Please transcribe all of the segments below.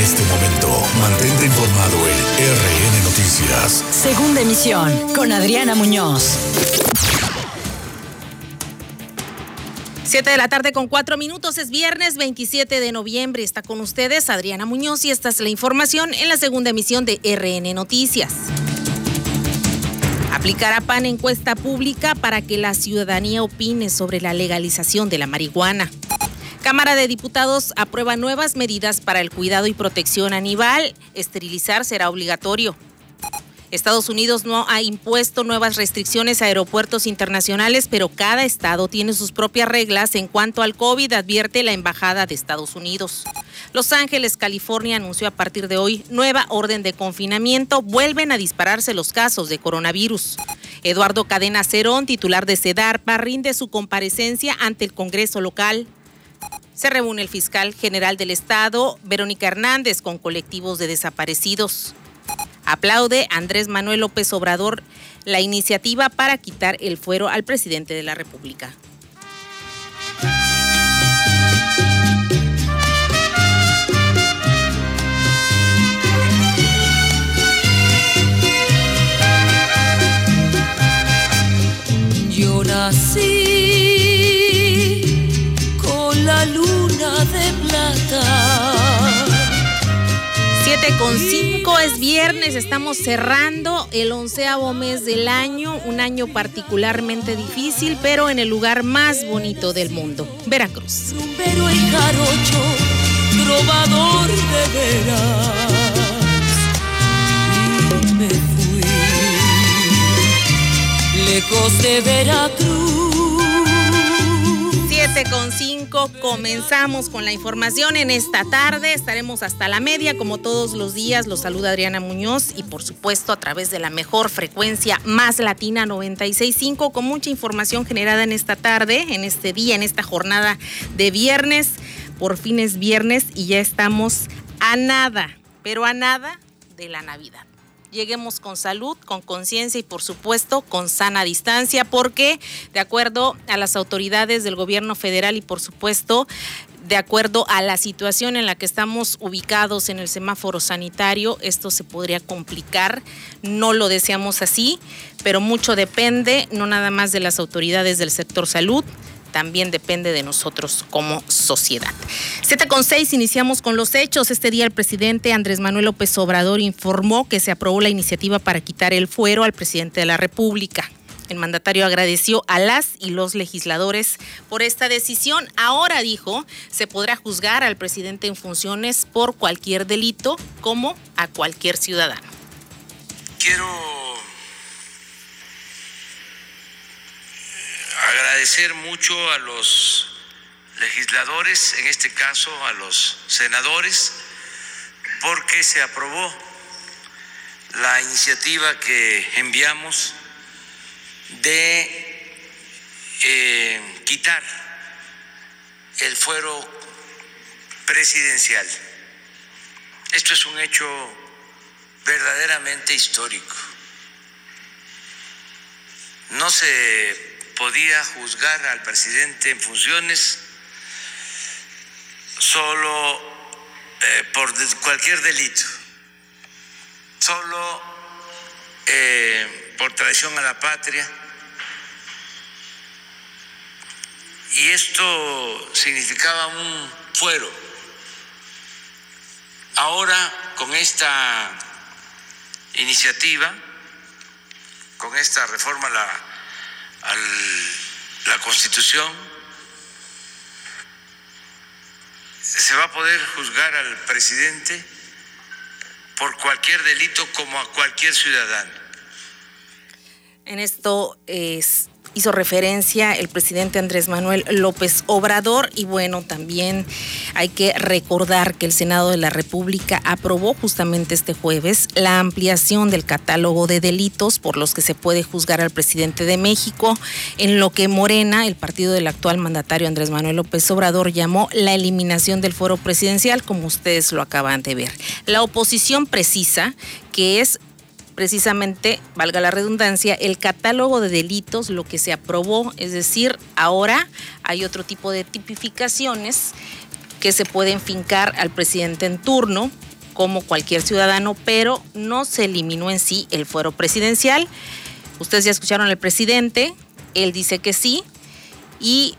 este momento, mantente informado en RN Noticias. Segunda emisión con Adriana Muñoz. Siete de la tarde con cuatro minutos, es viernes 27 de noviembre. Está con ustedes Adriana Muñoz y esta es la información en la segunda emisión de RN Noticias. Aplicará PAN encuesta pública para que la ciudadanía opine sobre la legalización de la marihuana. Cámara de Diputados aprueba nuevas medidas para el cuidado y protección animal. Esterilizar será obligatorio. Estados Unidos no ha impuesto nuevas restricciones a aeropuertos internacionales, pero cada estado tiene sus propias reglas en cuanto al COVID, advierte la Embajada de Estados Unidos. Los Ángeles, California, anunció a partir de hoy nueva orden de confinamiento. Vuelven a dispararse los casos de coronavirus. Eduardo Cadena Cerón, titular de CEDARPA, rinde su comparecencia ante el Congreso local. Se reúne el fiscal general del Estado, Verónica Hernández, con colectivos de desaparecidos. Aplaude Andrés Manuel López Obrador la iniciativa para quitar el fuero al presidente de la República. Yo nací la luna de plata. Con 5 es viernes, estamos cerrando el onceavo mes del año, un año particularmente difícil, pero en el lugar más bonito del mundo, Veracruz. Pero el jarocho, trovador de veras, y me fui lejos de Veracruz. Con 5 comenzamos con la información en esta tarde. Estaremos hasta la media, como todos los días. Los saluda Adriana Muñoz y, por supuesto, a través de la mejor frecuencia más latina 96.5, con mucha información generada en esta tarde, en este día, en esta jornada de viernes. Por fin es viernes y ya estamos a nada, pero a nada de la Navidad lleguemos con salud, con conciencia y por supuesto con sana distancia, porque de acuerdo a las autoridades del gobierno federal y por supuesto de acuerdo a la situación en la que estamos ubicados en el semáforo sanitario, esto se podría complicar. No lo deseamos así, pero mucho depende, no nada más de las autoridades del sector salud, también depende de nosotros como sociedad. Z con 6 iniciamos con los hechos. Este día el presidente Andrés Manuel López Obrador informó que se aprobó la iniciativa para quitar el fuero al presidente de la República. El mandatario agradeció a las y los legisladores por esta decisión. Ahora, dijo, se podrá juzgar al presidente en funciones por cualquier delito como a cualquier ciudadano. Quiero agradecer mucho a los legisladores, en este caso a los senadores, porque se aprobó la iniciativa que enviamos de eh, quitar el fuero presidencial. Esto es un hecho verdaderamente histórico. No se podía juzgar al presidente en funciones solo eh, por cualquier delito, solo eh, por traición a la patria. Y esto significaba un fuero. Ahora, con esta iniciativa, con esta reforma a la a la Constitución, se va a poder juzgar al presidente por cualquier delito como a cualquier ciudadano. En esto es hizo referencia el presidente Andrés Manuel López Obrador y bueno, también hay que recordar que el Senado de la República aprobó justamente este jueves la ampliación del catálogo de delitos por los que se puede juzgar al presidente de México, en lo que Morena, el partido del actual mandatario Andrés Manuel López Obrador, llamó la eliminación del foro presidencial, como ustedes lo acaban de ver. La oposición precisa que es precisamente, valga la redundancia, el catálogo de delitos, lo que se aprobó, es decir, ahora hay otro tipo de tipificaciones que se pueden fincar al presidente en turno como cualquier ciudadano, pero no se eliminó en sí el fuero presidencial. Ustedes ya escucharon al presidente, él dice que sí, y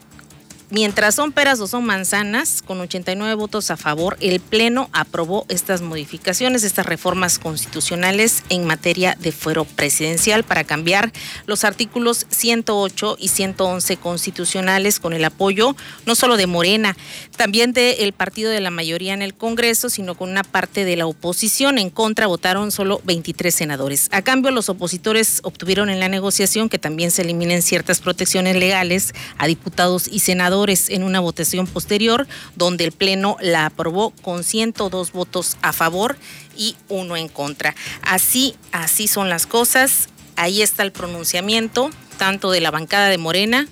Mientras son peras o son manzanas, con 89 votos a favor, el Pleno aprobó estas modificaciones, estas reformas constitucionales en materia de fuero presidencial para cambiar los artículos 108 y 111 constitucionales con el apoyo no solo de Morena, también del partido de la mayoría en el Congreso, sino con una parte de la oposición. En contra votaron solo 23 senadores. A cambio, los opositores obtuvieron en la negociación que también se eliminen ciertas protecciones legales a diputados y senadores en una votación posterior, donde el Pleno la aprobó con 102 votos a favor y uno en contra. Así, así son las cosas. Ahí está el pronunciamiento, tanto de la bancada de Morena,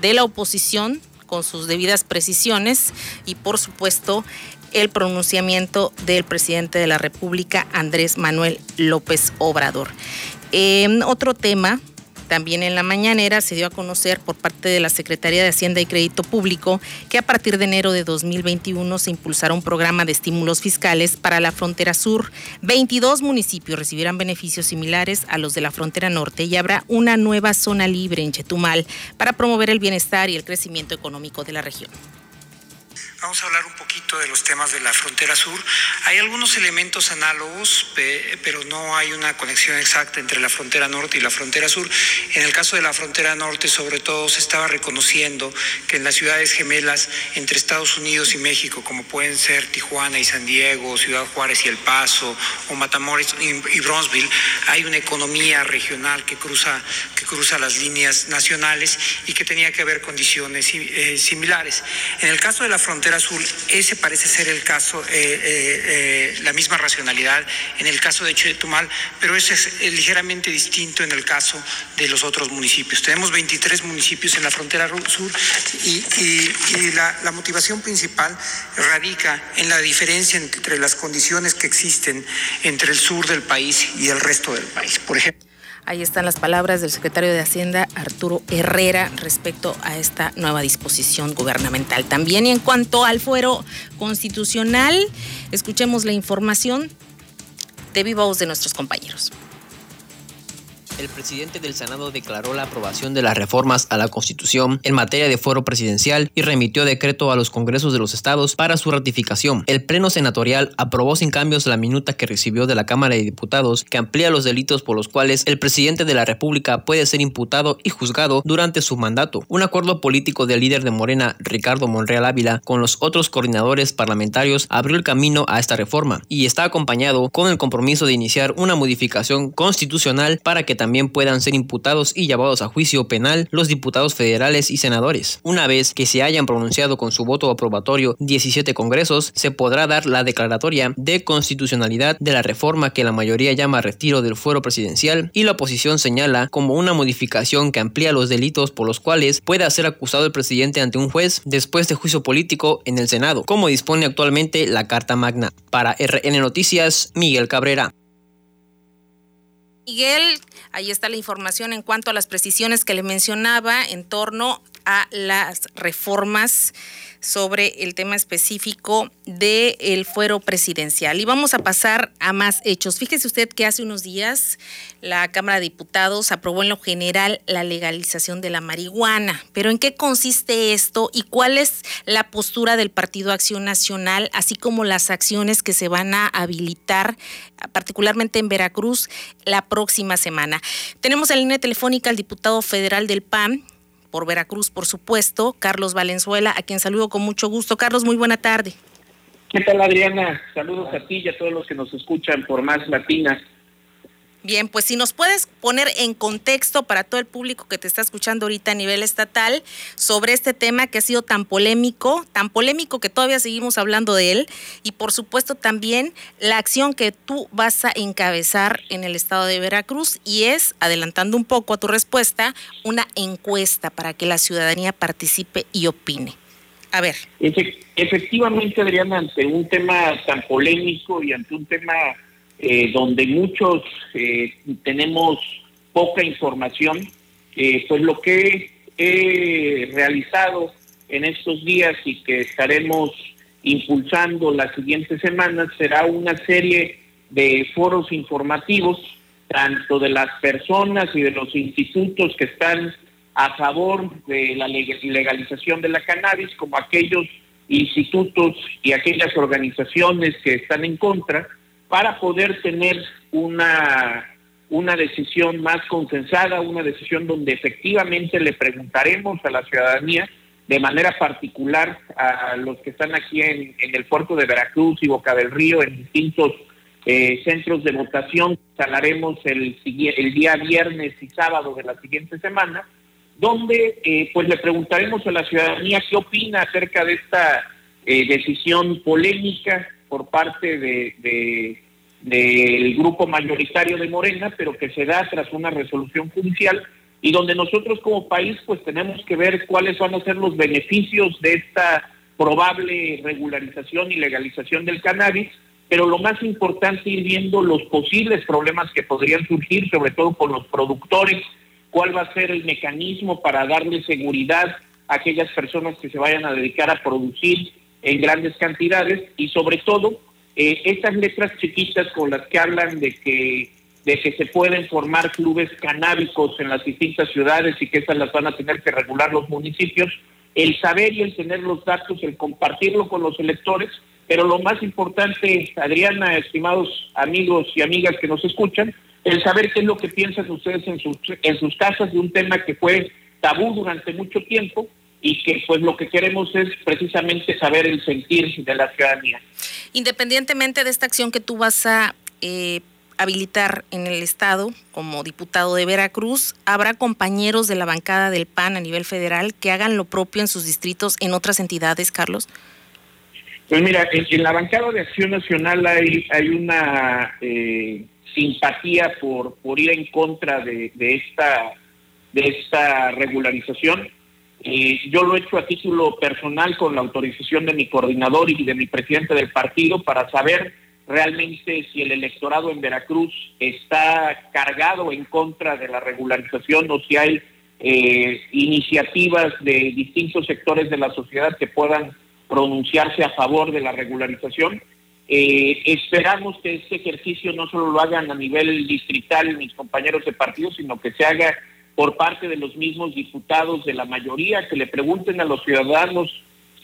de la oposición, con sus debidas precisiones, y por supuesto el pronunciamiento del presidente de la República, Andrés Manuel López Obrador. otro tema también en la mañanera se dio a conocer por parte de la Secretaría de Hacienda y Crédito Público que a partir de enero de 2021 se impulsará un programa de estímulos fiscales para la frontera sur. 22 municipios recibirán beneficios similares a los de la frontera norte y habrá una nueva zona libre en Chetumal para promover el bienestar y el crecimiento económico de la región. Vamos a hablar un poquito de los temas de la frontera sur. Hay algunos elementos análogos, pero no hay una conexión exacta entre la frontera norte y la frontera sur. En el caso de la frontera norte, sobre todo, se estaba reconociendo que en las ciudades gemelas entre Estados Unidos y México, como pueden ser Tijuana y San Diego, Ciudad Juárez y El Paso, o Matamoros y Bronzeville, hay una economía regional que cruza, que cruza las líneas nacionales y que tenía que haber condiciones eh, similares. En el caso de la frontera azul, ese parece ser el caso, eh, eh, eh, la misma racionalidad en el caso de Chetumal, pero ese es ligeramente distinto en el caso de los otros municipios. Tenemos 23 municipios en la frontera sur y, la, la motivación principal radica en la diferencia entre las condiciones que existen entre el sur del país y el resto del país. Por ejemplo, Ahí están las palabras del secretario de Hacienda, Arturo Herrera, respecto a esta nueva disposición gubernamental. También y en cuanto al fuero constitucional, escuchemos la información de viva voz de nuestros compañeros. El presidente del Senado declaró la aprobación de las reformas a la Constitución en materia de fuero presidencial y remitió decreto a los congresos de los estados para su ratificación. El Pleno Senatorial aprobó sin cambios la minuta que recibió de la Cámara de Diputados que amplía los delitos por los cuales el presidente de la República puede ser imputado y juzgado durante su mandato. Un acuerdo político del líder de Morena, Ricardo Monreal Ávila, con los otros coordinadores parlamentarios abrió el camino a esta reforma y está acompañado con el compromiso de iniciar una modificación constitucional para que también puedan ser imputados y llevados a juicio penal los diputados federales y senadores. Una vez que se hayan pronunciado con su voto aprobatorio 17 congresos, se podrá dar la declaratoria de constitucionalidad de la reforma que la mayoría llama retiro del fuero presidencial y la oposición señala como una modificación que amplía los delitos por los cuales pueda ser acusado el presidente ante un juez después de juicio político en el Senado, como dispone actualmente la Carta Magna. Para RN Noticias, Miguel Cabrera. Miguel, ahí está la información en cuanto a las precisiones que le mencionaba en torno a las reformas sobre el tema específico del fuero presidencial. Y vamos a pasar a más hechos. Fíjese usted que hace unos días la Cámara de Diputados aprobó en lo general la legalización de la marihuana. Pero ¿en qué consiste esto y cuál es la postura del Partido Acción Nacional, así como las acciones que se van a habilitar, particularmente en Veracruz, la próxima semana? Tenemos en línea telefónica al diputado federal del PAN, por Veracruz, por supuesto, Carlos Valenzuela, a quien saludo con mucho gusto. Carlos, muy buena tarde. ¿Qué tal, Adriana? Saludos a ti y a todos los que nos escuchan por Más Latina. Bien, pues si nos puedes poner en contexto para todo el público que te está escuchando ahorita a nivel estatal sobre este tema que ha sido tan polémico, tan polémico que todavía seguimos hablando de él y por supuesto también la acción que tú vas a encabezar en el estado de Veracruz y es, adelantando un poco a tu respuesta, una encuesta para que la ciudadanía participe y opine. A ver. Efectivamente, Adriana, ante un tema tan polémico y ante un tema eh, donde muchos eh, tenemos poca información, eh, pues lo que he realizado en estos días y que estaremos impulsando las siguientes semanas será una serie de foros informativos, tanto de las personas y de los institutos que están a favor de la legalización de la cannabis, como aquellos institutos y aquellas organizaciones que están en contra, para poder tener una, una decisión más consensada, una decisión donde efectivamente le preguntaremos a la ciudadanía de manera particular a los que están aquí en, el puerto de Veracruz y Boca del Río, en distintos eh, centros de votación, hablaremos el, el día viernes y sábado de la siguiente semana, donde eh, pues le preguntaremos a la ciudadanía qué opina acerca de esta eh, decisión polémica por parte de, del grupo mayoritario de Morena, pero que se da tras una resolución judicial y donde nosotros como país pues tenemos que ver cuáles van a ser los beneficios de esta probable regularización y legalización del cannabis, pero lo más importante ir viendo los posibles problemas que podrían surgir, sobre todo con los productores, cuál va a ser el mecanismo para darle seguridad a aquellas personas que se vayan a dedicar a producir en grandes cantidades y sobre todo eh, estas letras chiquitas con las que hablan de que de que se pueden formar clubes canábicos en las distintas ciudades y que esas las van a tener que regular los municipios, el saber y el tener los datos, el compartirlo con los electores, pero lo más importante, Adriana, estimados amigos y amigas que nos escuchan, el saber qué es lo que piensan ustedes en sus, en sus casas de un tema que fue tabú durante mucho tiempo y que pues lo que queremos es precisamente saber el sentir de la ciudadanía. Independientemente de esta acción que tú vas a eh, habilitar en el Estado como diputado de Veracruz, habrá compañeros de la bancada del PAN a nivel federal que hagan lo propio en sus distritos en otras entidades, Carlos? Pues mira, en, la bancada de Acción Nacional hay, hay una eh, simpatía por, por ir en contra de, esta, de esta regularización. Eh, yo lo he hecho a título personal con la autorización de mi coordinador y de mi presidente del partido para saber realmente si el electorado en Veracruz está cargado en contra de la regularización o si hay eh, iniciativas de distintos sectores de la sociedad que puedan pronunciarse a favor de la regularización. Eh, esperamos que este ejercicio no solo lo hagan a nivel distrital mis compañeros de partido, sino que se haga por parte de los mismos diputados de la mayoría, que le pregunten a los ciudadanos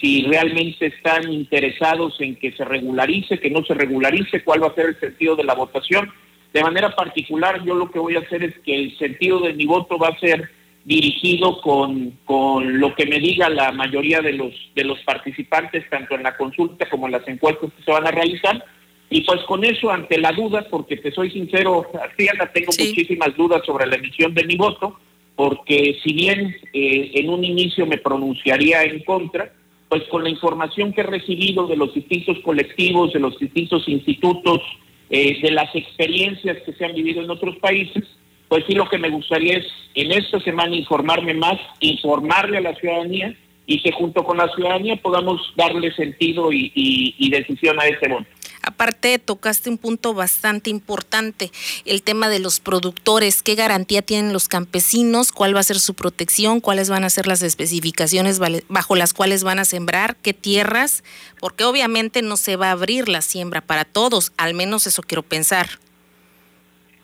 si realmente están interesados en que se regularice, que no se regularice, cuál va a ser el sentido de la votación. De manera particular, yo lo que voy a hacer es que el sentido de mi voto va a ser dirigido con, con lo que me diga la mayoría de los, de los participantes, tanto en la consulta como en las encuestas que se van a realizar. Y pues con eso, ante la duda, porque te soy sincero, Adriana, tengo muchísimas dudas sobre la emisión de mi voto, porque si bien eh, en un inicio me pronunciaría en contra, pues con la información que he recibido de los distintos colectivos, de los distintos institutos, eh, de las experiencias que se han vivido en otros países, pues sí lo que me gustaría es en esta semana informarme más, informarle a la ciudadanía y que junto con la ciudadanía podamos darle sentido y, y decisión a ese voto. Aparte, tocaste un punto bastante importante, el tema de los productores, qué garantía tienen los campesinos, cuál va a ser su protección, cuáles van a ser las especificaciones bajo las cuales van a sembrar, qué tierras, porque obviamente no se va a abrir la siembra para todos, al menos eso quiero pensar.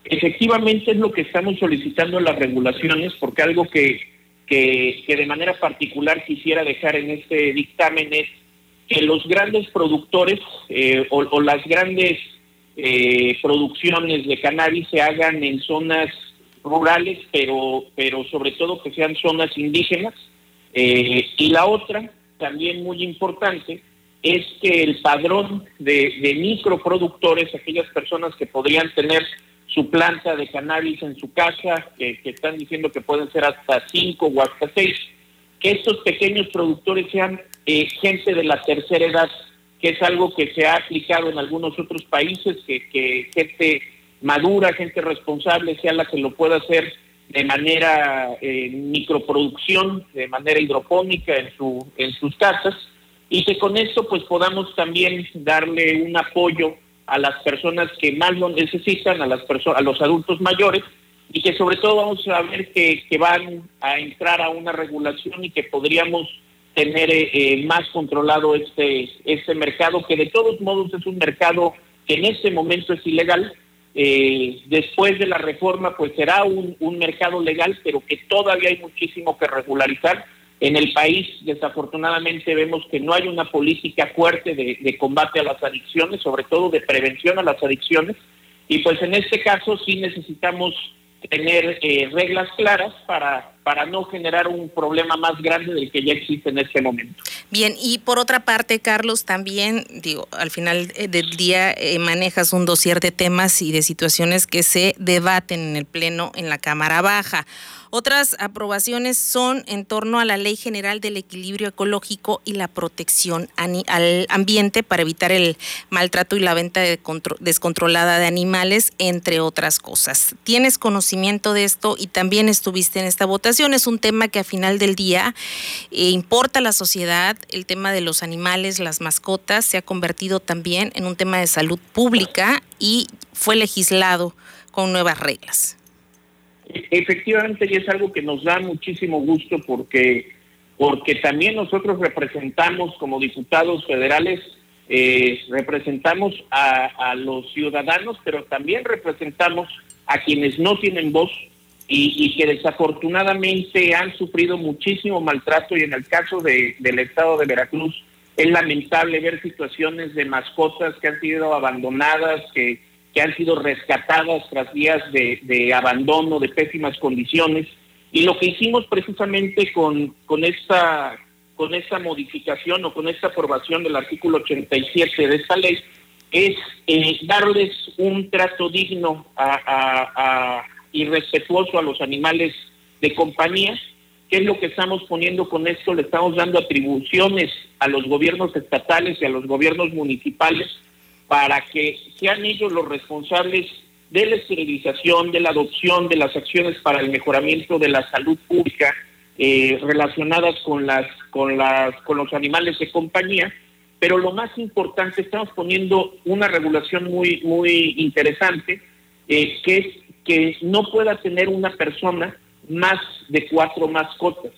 Efectivamente es lo que estamos solicitando en las regulaciones, porque algo que, que, que de manera particular quisiera dejar en este dictamen es que los grandes productores eh, o, las grandes eh, producciones de cannabis se hagan en zonas rurales, pero, pero sobre todo que sean zonas indígenas. Eh, y la otra, también muy importante, es que el padrón de, microproductores, aquellas personas que podrían tener su planta de cannabis en su casa, que, que están diciendo que pueden ser hasta cinco o hasta seis, que estos pequeños productores sean eh, gente de la tercera edad, que es algo que se ha aplicado en algunos otros países, que, gente madura, gente responsable sea la que lo pueda hacer de manera eh, microproducción, de manera hidropónica en, su, en sus casas, y que con esto pues podamos también darle un apoyo a las personas que más lo necesitan, a, las a los adultos mayores, y que sobre todo vamos a ver que van a entrar a una regulación y que podríamos tener eh, más controlado este, este mercado, que de todos modos es un mercado que en este momento es ilegal. Eh, después de la reforma, pues será un, un mercado legal, pero que todavía hay muchísimo que regularizar. En el país, desafortunadamente, vemos que no hay una política fuerte de, de combate a las adicciones, sobre todo de prevención a las adicciones. Y pues en este caso sí necesitamos tener eh, reglas claras para, para no generar un problema más grande del que ya existe en este momento. Bien, y por otra parte, Carlos, también, digo, al final eh, del día eh, manejas un dossier de temas y de situaciones que se debaten en el Pleno en la Cámara Baja. Otras aprobaciones son en torno a la Ley General del Equilibrio Ecológico y la protección al ambiente para evitar el maltrato y la venta descontrolada de animales, entre otras cosas. ¿Tienes conocimiento de esto y también estuviste en esta votación? Es un tema que a final del día eh, importa a la sociedad. El tema de los animales, las mascotas, se ha convertido también en un tema de salud pública y fue legislado con nuevas reglas. Efectivamente, y es algo que nos da muchísimo gusto porque, porque también nosotros representamos como diputados federales, eh, representamos a, a, los ciudadanos, pero también representamos a quienes no tienen voz y, y, que desafortunadamente han sufrido muchísimo maltrato y en el caso de, del estado de Veracruz es lamentable ver situaciones de mascotas que han sido abandonadas, que que han sido rescatadas tras días de, de, abandono, de pésimas condiciones. Y lo que hicimos precisamente con, con, esta, con esta modificación o con esta aprobación del artículo 87 de esta ley es eh, darles un trato digno a, y respetuoso a los animales de compañía. ¿Qué es lo que estamos poniendo con esto? Le estamos dando atribuciones a los gobiernos estatales y a los gobiernos municipales para que sean ellos los responsables de la esterilización, de la adopción, de las acciones para el mejoramiento de la salud pública eh, relacionadas con las, con las, con los animales de compañía. Pero lo más importante, estamos poniendo una regulación muy, muy interesante, eh, que es que no pueda tener una persona más de cuatro mascotas.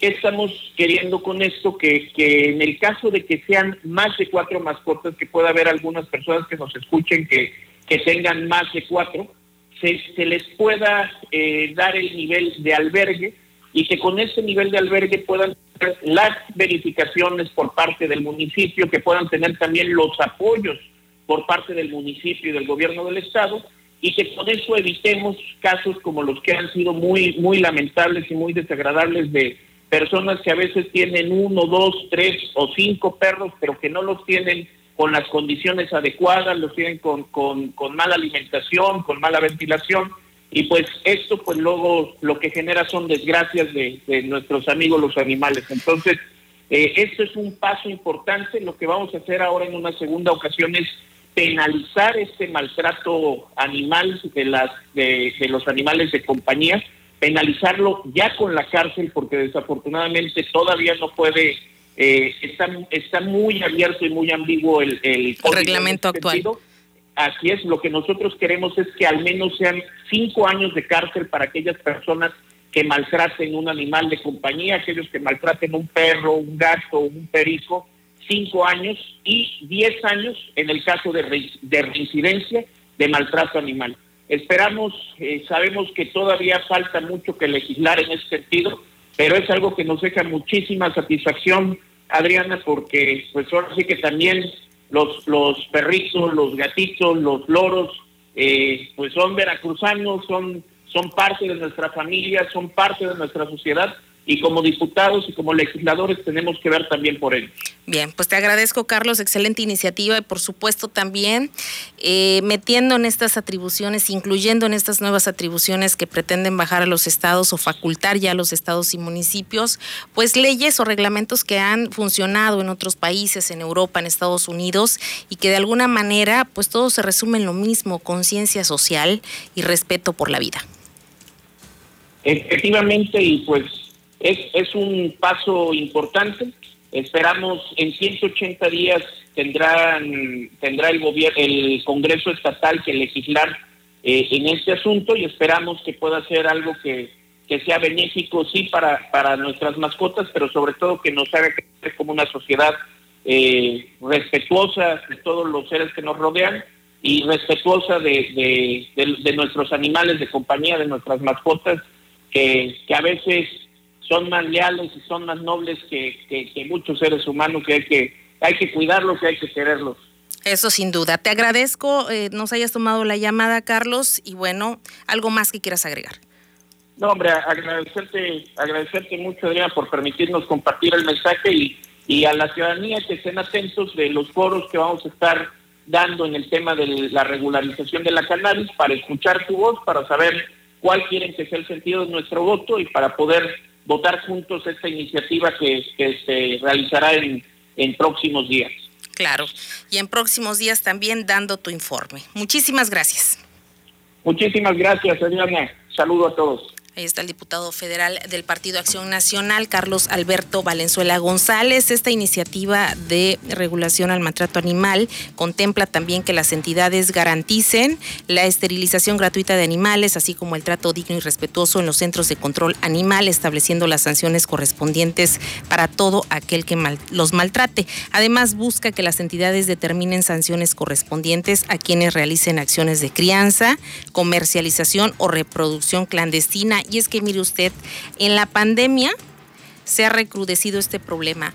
¿Qué estamos queriendo con esto? Que, que, en el caso de que sean más de cuatro mascotas, que pueda haber algunas personas que nos escuchen que, que tengan más de cuatro, se, les pueda eh, dar el nivel de albergue y que con ese nivel de albergue puedan tener las verificaciones por parte del municipio, que puedan tener también los apoyos por parte del municipio y del gobierno del estado y que con eso evitemos casos como los que han sido muy muy lamentables y muy desagradables de personas que a veces tienen uno, dos, tres o cinco perros, pero que no los tienen con las condiciones adecuadas, los tienen con, con, con mala alimentación, con mala ventilación, y pues esto pues luego lo que genera son desgracias de, de nuestros amigos los animales. Entonces, eh, esto es un paso importante, lo que vamos a hacer ahora en una segunda ocasión es penalizar este maltrato animal de, las, de, de los animales de compañía, penalizarlo ya con la cárcel, porque desafortunadamente todavía no puede, eh, está, está muy abierto y muy ambiguo el, el, el reglamento actual. Así es, lo que nosotros queremos es que al menos sean cinco años de cárcel para aquellas personas que maltraten un animal de compañía, aquellos que maltraten un perro, un gato, un perico, cinco años y diez años en el caso de, re, de reincidencia de maltrato animal. Esperamos, eh, sabemos que todavía falta mucho que legislar en ese sentido, pero es algo que nos deja muchísima satisfacción, Adriana, porque pues ahora sí que también los, los perritos, los gatitos, los loros, eh, pues son veracruzanos, son, son parte de nuestra familia, son parte de nuestra sociedad y como diputados y como legisladores tenemos que ver también por ello. Bien, pues te agradezco Carlos, excelente iniciativa y por supuesto también eh, metiendo en estas atribuciones, incluyendo en estas nuevas atribuciones que pretenden bajar a los estados o facultar ya a los estados y municipios, pues leyes o reglamentos que han funcionado en otros países, en Europa, en Estados Unidos y que de alguna manera pues todo se resume en lo mismo, conciencia social y respeto por la vida. Efectivamente, y pues es, es un paso importante. Esperamos en 180 días tendrán, tendrá el, gobierno, el Congreso Estatal que legislar eh, en este asunto y esperamos que pueda ser algo que, que sea benéfico, sí, para, para nuestras mascotas, pero sobre todo que nos haga crecer como una sociedad eh, respetuosa de todos los seres que nos rodean y respetuosa de, de, nuestros animales de compañía, de nuestras mascotas, que, que, a veces son más leales y son más nobles que, que, muchos seres humanos que hay que, hay que cuidarlos y hay que quererlos. Eso sin duda. Te agradezco eh, nos hayas tomado la llamada, Carlos, y bueno, algo más que quieras agregar. No, hombre, agradecerte, agradecerte mucho, Adriana, por permitirnos compartir el mensaje y, y a la ciudadanía que estén atentos de los foros que vamos a estar dando en el tema de la regularización de la cannabis para escuchar tu voz, para saber cuál quieren que sea el sentido de nuestro voto y para poder votar juntos esta iniciativa que, que se realizará en, en próximos días. Claro, y en próximos días también dando tu informe. Muchísimas gracias. Muchísimas gracias, Adriana. Saludo a todos. Ahí está el diputado federal del Partido Acción Nacional, Carlos Alberto Valenzuela González. Esta iniciativa de regulación al maltrato animal contempla también que las entidades garanticen la esterilización gratuita de animales, así como el trato digno y respetuoso en los centros de control animal, estableciendo las sanciones correspondientes para todo aquel que los maltrate. Además, busca que las entidades determinen sanciones correspondientes a quienes realicen acciones de crianza, comercialización o reproducción clandestina y es que mire usted, en la pandemia se ha recrudecido este problema.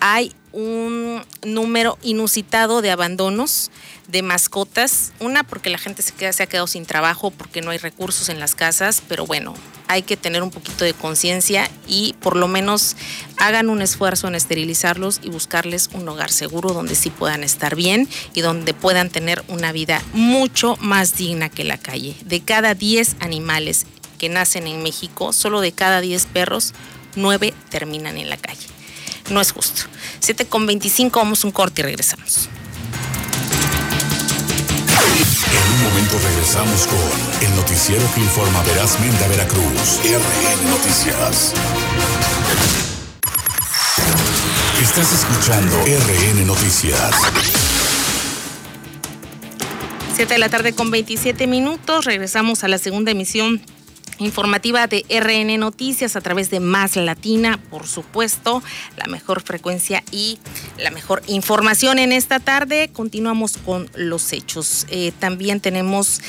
Hay un número inusitado de abandonos de mascotas. Una porque la gente se, queda, se ha quedado sin trabajo, porque no hay recursos en las casas, pero bueno, hay que tener un poquito de conciencia y por lo menos hagan un esfuerzo en esterilizarlos y buscarles un hogar seguro donde sí puedan estar bien y donde puedan tener una vida mucho más digna que la calle. De cada 10 animales que nacen en México, solo de cada 10 perros, 9 terminan en la calle. No es justo. 7 con 25, vamos un corte y regresamos. En un momento regresamos con el noticiero que informa verazmente a Veracruz. RN Noticias. Estás escuchando RN Noticias. 7 de la tarde con 27 minutos. Regresamos a la segunda emisión informativa de RN Noticias a través de Más Latina, por supuesto, la mejor frecuencia y la mejor información en esta tarde. Continuamos con los hechos. Eh, también tenemos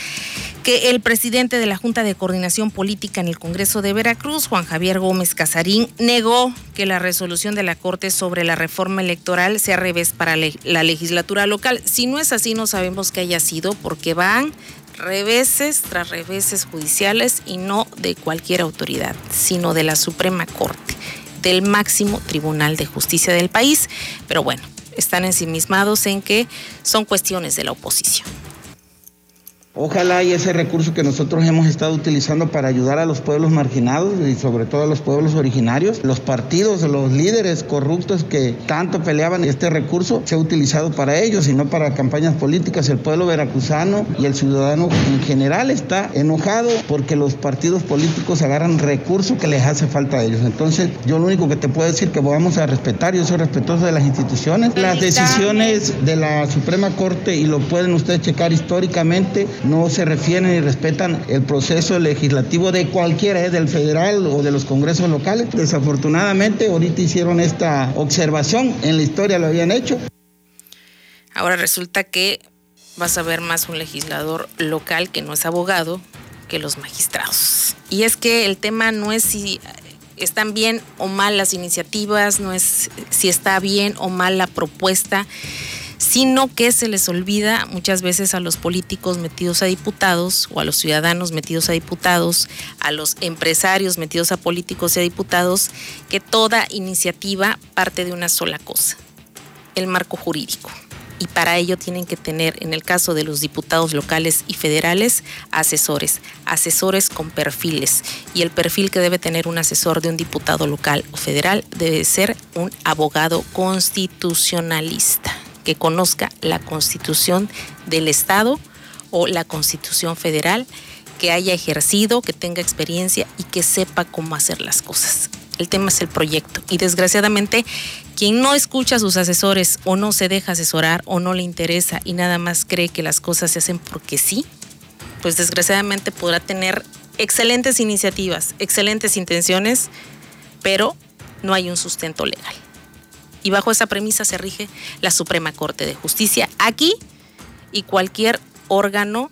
que el presidente de la Junta de Coordinación Política en el Congreso de Veracruz, Juan Javier Gómez Casarín, negó que la resolución de la Corte sobre la reforma electoral sea revés para la legislatura local. Si no es así, no sabemos que haya sido porque van reveses tras reveses judiciales y no de cualquier autoridad, sino de la Suprema Corte, del máximo Tribunal de Justicia del país. Pero bueno, están ensimismados en que son cuestiones de la oposición. Ojalá y ese recurso que nosotros hemos estado utilizando para ayudar a los pueblos marginados y sobre todo a los pueblos originarios, los partidos, los líderes corruptos que tanto peleaban este recurso, sea utilizado para ellos y no para campañas políticas. El pueblo veracruzano y el ciudadano en general está enojado porque los partidos políticos agarran recursos que les hace falta a ellos. Entonces, yo lo único que te puedo decir que vamos a respetar, yo soy respetuoso de las instituciones, las decisiones de la Suprema Corte y lo pueden ustedes checar históricamente no se refieren y respetan el proceso legislativo de cualquiera, ¿eh? del federal o de los congresos locales. Desafortunadamente, ahorita hicieron esta observación, en la historia lo habían hecho. Ahora resulta que vas a ver más un legislador local que no es abogado que los magistrados. Y es que el tema no es si están bien o mal las iniciativas, no es si está bien o mal la propuesta, sino que se les olvida muchas veces a los políticos metidos a diputados o a los ciudadanos metidos a diputados, a los empresarios metidos a políticos y a diputados, que toda iniciativa parte de una sola cosa, el marco jurídico. Y para ello tienen que tener, en el caso de los diputados locales y federales, asesores, asesores con perfiles. Y el perfil que debe tener un asesor de un diputado local o federal debe ser un abogado constitucionalista que conozca la constitución del Estado o la constitución federal, que haya ejercido, que tenga experiencia y que sepa cómo hacer las cosas. El tema es el proyecto y desgraciadamente quien no escucha a sus asesores o no se deja asesorar o no le interesa y nada más cree que las cosas se hacen porque sí, pues desgraciadamente podrá tener excelentes iniciativas, excelentes intenciones, pero no hay un sustento legal. Y bajo esa premisa se rige la Suprema Corte de Justicia aquí y cualquier órgano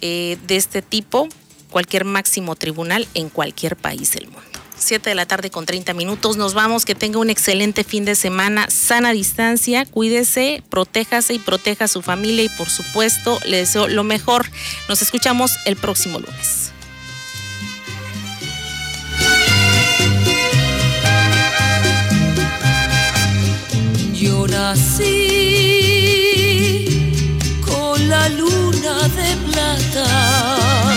eh, de este tipo, cualquier máximo tribunal en cualquier país del mundo. 7 de la tarde con 30 minutos. Nos vamos. Que tenga un excelente fin de semana. Sana distancia. Cuídese, protéjase y proteja a su familia. Y por supuesto, le deseo lo mejor. Nos escuchamos el próximo lunes. Yo nací con la luna de plata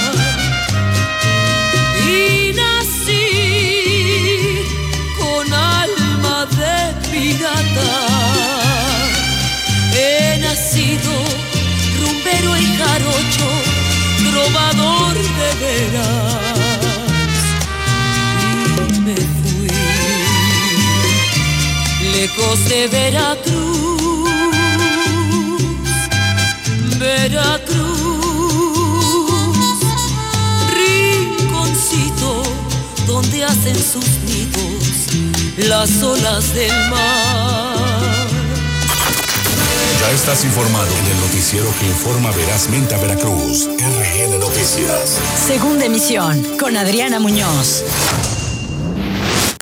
sus nidos las olas del mar. Ya estás informado en el noticiero que informa verazmente a Veracruz. RN Noticias. Segunda emisión con Adriana Muñoz.